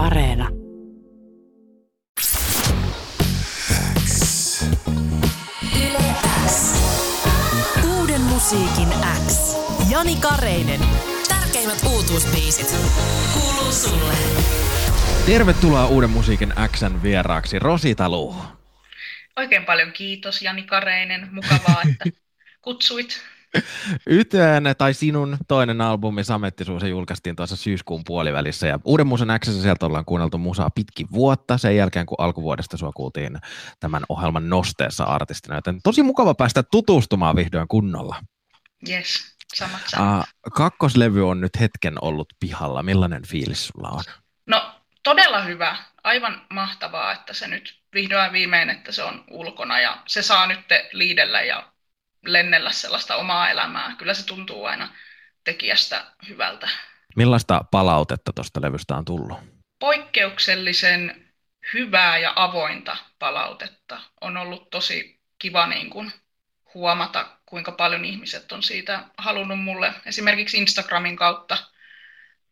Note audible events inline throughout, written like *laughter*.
Areena. Uuden musiikin X. Jani Kareinen. Tärkeimmät uutuusbiisit. Kuuluu sulle. Tervetuloa Uuden musiikin Xn vieraaksi Rosita Luu. Oikein paljon kiitos Jani Kareinen. Mukavaa, että kutsuit. Ytön tai sinun toinen albumi Samettisuus julkaistiin tuossa syyskuun puolivälissä ja Uuden musan Xssä sieltä ollaan kuunneltu musaa pitkin vuotta sen jälkeen, kun alkuvuodesta sua kuultiin tämän ohjelman nosteessa artistina, joten tosi mukava päästä tutustumaan vihdoin kunnolla. Yes, samat sanat. Uh, kakkoslevy on nyt hetken ollut pihalla. Millainen fiilis sulla on? No todella hyvä. Aivan mahtavaa, että se nyt vihdoin viimein, että se on ulkona ja se saa nyt liidellä ja lennellä sellaista omaa elämää. Kyllä se tuntuu aina tekijästä hyvältä. Millaista palautetta tuosta levystä on tullut? Poikkeuksellisen hyvää ja avointa palautetta. On ollut tosi kiva niin kuin huomata, kuinka paljon ihmiset on siitä halunnut mulle esimerkiksi Instagramin kautta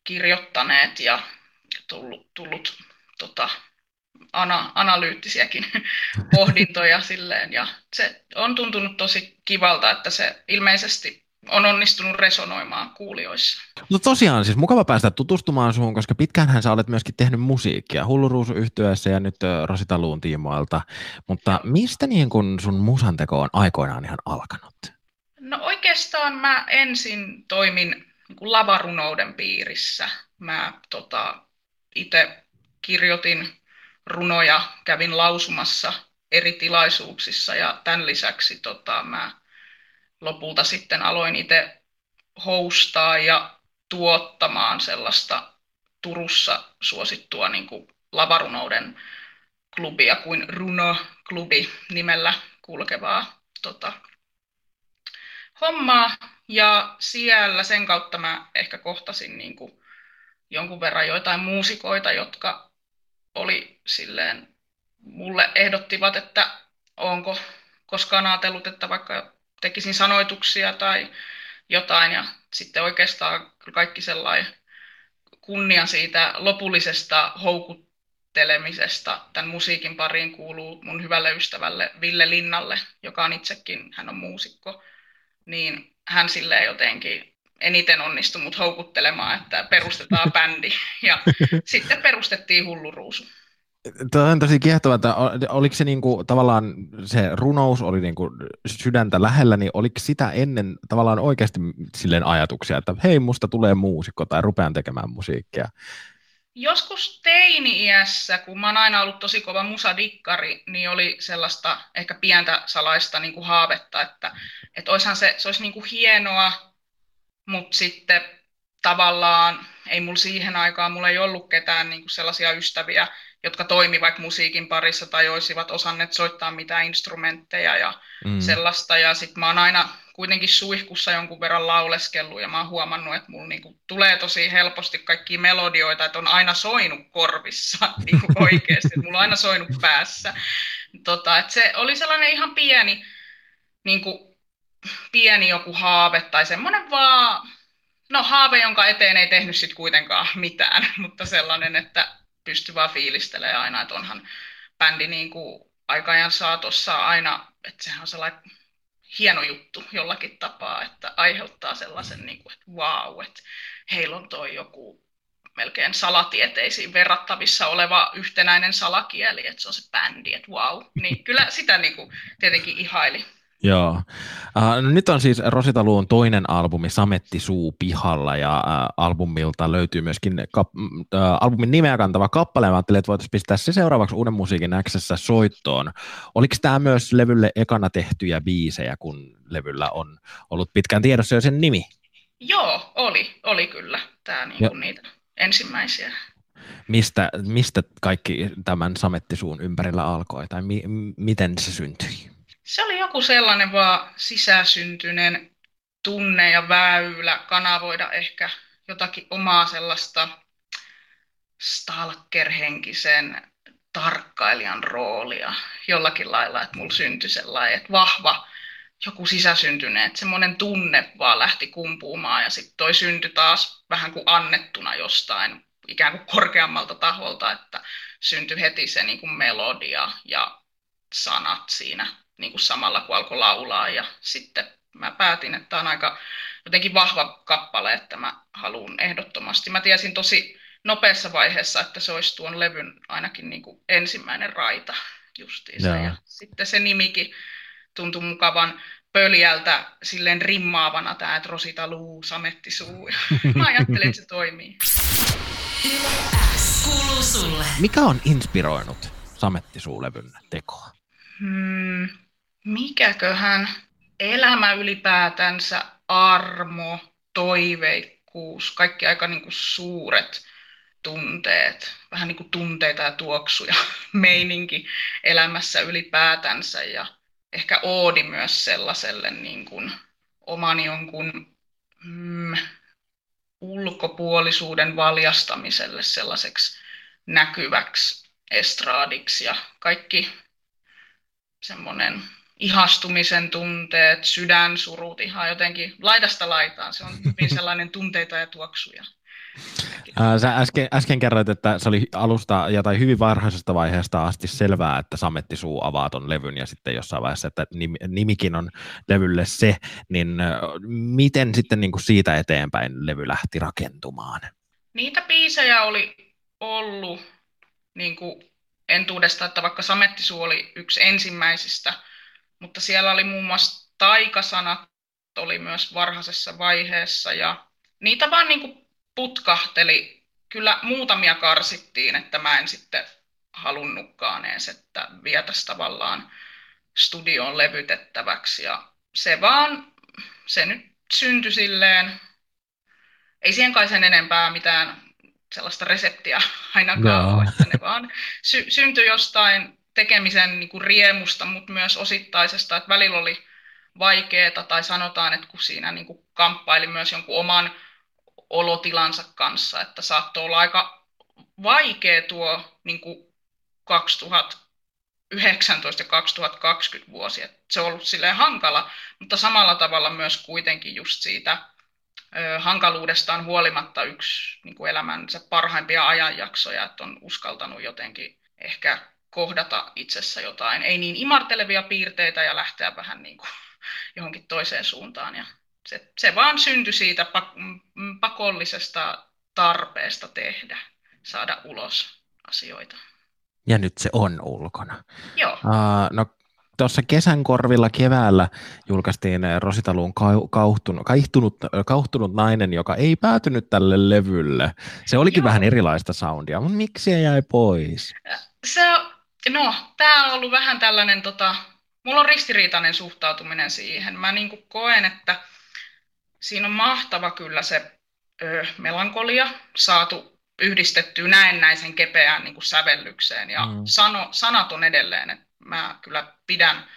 kirjoittaneet ja tullut, tullut tota, ana, analyyttisiäkin *laughs* pohdintoja silleen. Ja se on tuntunut tosi kivalta, että se ilmeisesti on onnistunut resonoimaan kuulijoissa. No tosiaan, siis mukava päästä tutustumaan suhun, koska pitkäänhän sä olet myöskin tehnyt musiikkia Hulluruusu yhtyessä ja nyt Rositaluun tiimoilta. Mutta mistä niin kun sun musanteko on aikoinaan ihan alkanut? No oikeastaan mä ensin toimin niin lavarunouden piirissä. Mä tota, itse kirjoitin runoja kävin lausumassa eri tilaisuuksissa ja tämän lisäksi tota, mä lopulta sitten aloin itse hostaa ja tuottamaan sellaista Turussa suosittua niin kuin lavarunouden klubia kuin Runo-klubi nimellä kulkevaa tota, hommaa. Ja siellä sen kautta mä ehkä kohtasin niin kuin jonkun verran joitain muusikoita, jotka oli silleen, mulle ehdottivat, että onko koskaan ajatellut, että vaikka tekisin sanoituksia tai jotain, ja sitten oikeastaan kaikki sellainen kunnia siitä lopullisesta houkuttelemisesta tämän musiikin pariin kuuluu mun hyvälle ystävälle Ville Linnalle, joka on itsekin, hän on muusikko, niin hän silleen jotenkin eniten onnistui mut houkuttelemaan, että perustetaan *laughs* bändi. Ja sitten perustettiin Hulluruusu. Tuo on tosi kiehtova, että oliko se niinku, tavallaan se runous oli niinku sydäntä lähellä, niin oliko sitä ennen tavallaan oikeasti silleen ajatuksia, että hei, musta tulee muusikko tai rupean tekemään musiikkia? Joskus teini-iässä, kun mä oon aina ollut tosi kova musadikkari, niin oli sellaista ehkä pientä salaista niin kuin haavetta, että, että oishan se, se olisi niin kuin hienoa mutta sitten tavallaan ei mulla siihen aikaan, mulla ei ollut ketään niin kuin sellaisia ystäviä, jotka toimivat musiikin parissa tai olisivat osanneet soittaa mitään instrumentteja ja mm. sellaista. Ja sitten mä oon aina kuitenkin suihkussa jonkun verran lauleskellut ja mä oon huomannut, että mulla niinku tulee tosi helposti kaikki melodioita, että on aina soinut korvissa *laughs* niinku oikeasti, että mulla on aina soinut päässä. Tota, että se oli sellainen ihan pieni niinku pieni joku haave tai semmoinen vaan, no haave, jonka eteen ei tehnyt sitten kuitenkaan mitään, *laughs* mutta sellainen, että pystyy vaan fiilistelemään aina, että onhan bändi niin kuin aikajan saatossa aina, että sehän on sellainen hieno juttu jollakin tapaa, että aiheuttaa sellaisen, niin kuin, että wow, että heillä on toi joku melkein salatieteisiin verrattavissa oleva yhtenäinen salakieli, että se on se bändi, että wow. Niin kyllä sitä niin kuin tietenkin ihaili. Joo. Uh, no nyt on siis Rosita Luun toinen albumi Sametti suu pihalla ja uh, albumilta löytyy myöskin kap- uh, albumin nimeä kantava kappale. Mä ajattelin, että voitaisiin pistää se seuraavaksi Uuden musiikin Xssä soittoon. Oliko tämä myös levylle ekana tehtyjä biisejä, kun levyllä on ollut pitkään tiedossa jo sen nimi? Joo, oli, oli kyllä. Tämä niinku niitä ensimmäisiä. Mistä, mistä kaikki tämän Samettisuun ympärillä alkoi tai mi- miten se syntyi? se oli joku sellainen vaan sisäsyntyinen tunne ja väylä kanavoida ehkä jotakin omaa sellaista stalker-henkisen tarkkailijan roolia jollakin lailla, että mulla syntyi sellainen, että vahva joku sisäsyntyinen, että semmoinen tunne vaan lähti kumpuumaan ja sitten toi syntyi taas vähän kuin annettuna jostain ikään kuin korkeammalta taholta, että syntyi heti se niin kuin melodia ja sanat siinä niin kuin samalla kun alkoi laulaa ja sitten mä päätin, että on aika jotenkin vahva kappale, että mä haluan ehdottomasti. Mä tiesin tosi nopeassa vaiheessa, että se olisi tuon levyn ainakin niin kuin ensimmäinen raita justiinsa. Ja sitten se nimikin tuntui mukavan pöljältä silleen rimmaavana tämä, että Rosita luu, sametti suu. Mä ajattelin, että se toimii. Mikä on inspiroinut samettisuulevyn tekoa? Hmm, mikäköhän elämä ylipäätänsä, armo, toiveikkuus, kaikki aika niin kuin suuret tunteet, vähän niin kuin tunteita ja tuoksuja, *laughs* meininki elämässä ylipäätänsä ja ehkä oodi myös sellaiselle niin kuin oman jonkun mm, ulkopuolisuuden valjastamiselle sellaiseksi näkyväksi estraadiksi ja kaikki semmoinen ihastumisen tunteet, sydänsurut ihan jotenkin laidasta laitaan. Se on *laughs* hyvin sellainen tunteita ja tuoksuja. Sä äsken, äsken kerroit, että se oli alusta ja tai hyvin varhaisesta vaiheesta asti selvää, että Sametti Suu avaa ton levyn ja sitten jossain vaiheessa, että nimikin on levylle se, niin miten sitten niin kuin siitä eteenpäin levy lähti rakentumaan? Niitä biisejä oli ollut niin kuin entuudesta, että vaikka Sametti Suu oli yksi ensimmäisistä, mutta siellä oli muun muassa taikasanat oli myös varhaisessa vaiheessa ja niitä vaan niin kuin putkahteli. Kyllä muutamia karsittiin, että mä en sitten halunnutkaan edes, että vietäisi tavallaan studioon levytettäväksi. Ja se vaan, se nyt syntyi silleen, ei siihen kai sen enempää mitään sellaista reseptiä ainakaan no. ole, että ne vaan sy- syntyi jostain tekemisen niin kuin riemusta, mutta myös osittaisesta, että välillä oli vaikeaa, tai sanotaan, että kun siinä niin kuin kamppaili myös jonkun oman olotilansa kanssa, että saattoi olla aika vaikea tuo niin kuin 2019 ja 2020 vuosi, että se on ollut silleen hankala, mutta samalla tavalla myös kuitenkin just siitä ö, hankaluudestaan huolimatta yksi niin kuin elämänsä parhaimpia ajanjaksoja, että on uskaltanut jotenkin ehkä kohdata itsessä jotain, ei niin imartelevia piirteitä ja lähteä vähän niin kuin johonkin toiseen suuntaan ja se, se vaan syntyi siitä pakollisesta tarpeesta tehdä, saada ulos asioita. Ja nyt se on ulkona. Joo. Uh, no tuossa kesän korvilla keväällä julkaistiin Rositaluun kauhtunut, kaihtunut, kauhtunut nainen, joka ei päätynyt tälle levylle. Se olikin Joo. vähän erilaista soundia, mutta miksi se jäi pois? Se, no, tämä on ollut vähän tällainen, tota, mulla on ristiriitainen suhtautuminen siihen. Mä niin koen, että siinä on mahtava kyllä se ö, melankolia saatu yhdistettyä näennäisen kepeään niin kuin sävellykseen ja mm. sano, sanat on edelleen, että mä kyllä pidän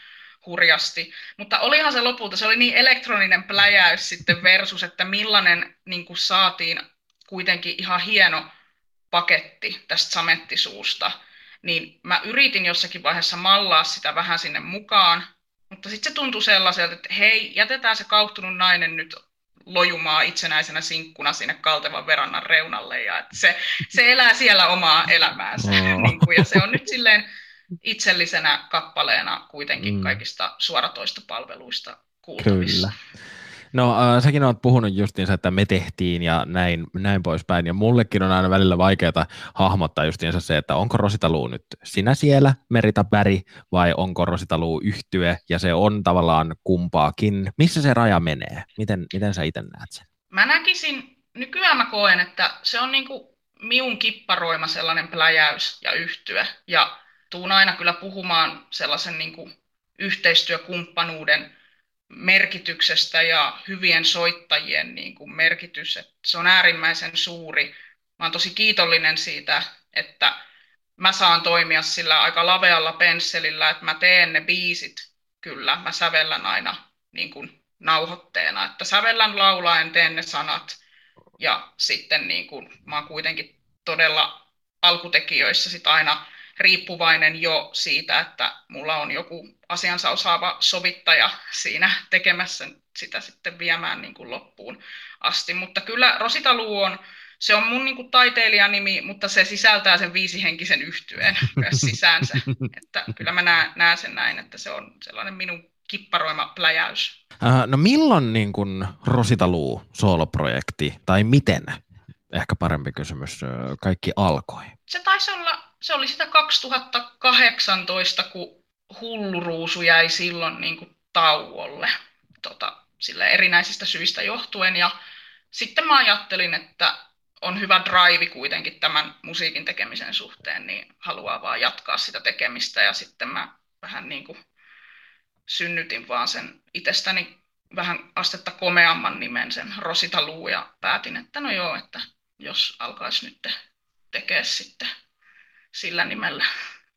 hurjasti. Mutta olihan se lopulta, se oli niin elektroninen pläjäys sitten versus, että millainen niin kuin saatiin kuitenkin ihan hieno paketti tästä samettisuusta. Niin mä yritin jossakin vaiheessa mallaa sitä vähän sinne mukaan, mutta sitten se tuntui sellaiselta, että hei, jätetään se kauhtunut nainen nyt lojumaa itsenäisenä sinkkuna sinne kaltevan verannan reunalle ja että se, se elää siellä omaa elämäänsä. Oh. *laughs* niin kuin, ja se on nyt silleen itsellisenä kappaleena kuitenkin mm. kaikista suoratoistopalveluista kuultavissa. Kyllä. No äh, säkin olet puhunut justiinsa, että me tehtiin ja näin, näin poispäin, ja mullekin on aina välillä vaikeaa hahmottaa justiinsa se, että onko Rositaluu nyt sinä siellä, Merita Päri, vai onko Rositaluu yhtye, ja se on tavallaan kumpaakin. Missä se raja menee? Miten, miten sä itse näet sen? Mä näkisin, nykyään mä koen, että se on niinku miun kipparoima sellainen pläjäys ja yhtye, ja tuun aina kyllä puhumaan sellaisen niinku yhteistyökumppanuuden merkityksestä ja hyvien soittajien niin kuin merkitys. Että se on äärimmäisen suuri. Mä olen tosi kiitollinen siitä, että mä saan toimia sillä aika lavealla pensselillä, että mä teen ne biisit kyllä. Mä sävellän aina niin kuin nauhoitteena, että sävellän laulaen, teen ne sanat ja sitten niin kuin, mä oon kuitenkin todella alkutekijöissä sit aina riippuvainen jo siitä, että mulla on joku asiansa osaava sovittaja siinä tekemässä sitä sitten viemään niin kuin loppuun asti. Mutta kyllä Rosita Luu on se on mun niin kuin, taiteilijanimi, mutta se sisältää sen viisihenkisen yhtyeen myös sisäänsä. *laughs* että kyllä mä näen, näen sen näin, että se on sellainen minun kipparoima pläjäys. Äh, no milloin niin kuin Rosita Luu sooloprojekti, tai miten, ehkä parempi kysymys, kaikki alkoi? Se taisi olla, se oli sitä 2018, kun Hulluruusu jäi silloin niin kuin tauolle tota, sille erinäisistä syistä johtuen. Ja sitten mä ajattelin, että on hyvä drive kuitenkin tämän musiikin tekemisen suhteen, niin haluaa vaan jatkaa sitä tekemistä. Ja sitten mä vähän niin kuin synnytin vaan sen itsestäni vähän astetta komeamman nimen, sen Rosita Luu, ja päätin, että no joo, että jos alkaisi nyt tekee sitten sillä nimellä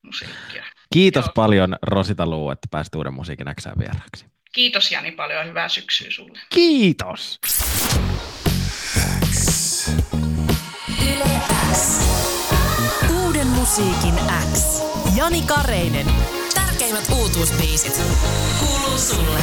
musiikkia. Kiitos joo. paljon Rosita Luu, että pääsit uuden musiikin äksään vieraaksi. Kiitos Jani paljon ja hyvää syksyä sulle. Kiitos! Uuden musiikin X. Jani Kareinen. Tärkeimmät uutuusbiisit. Kuuluu sulle.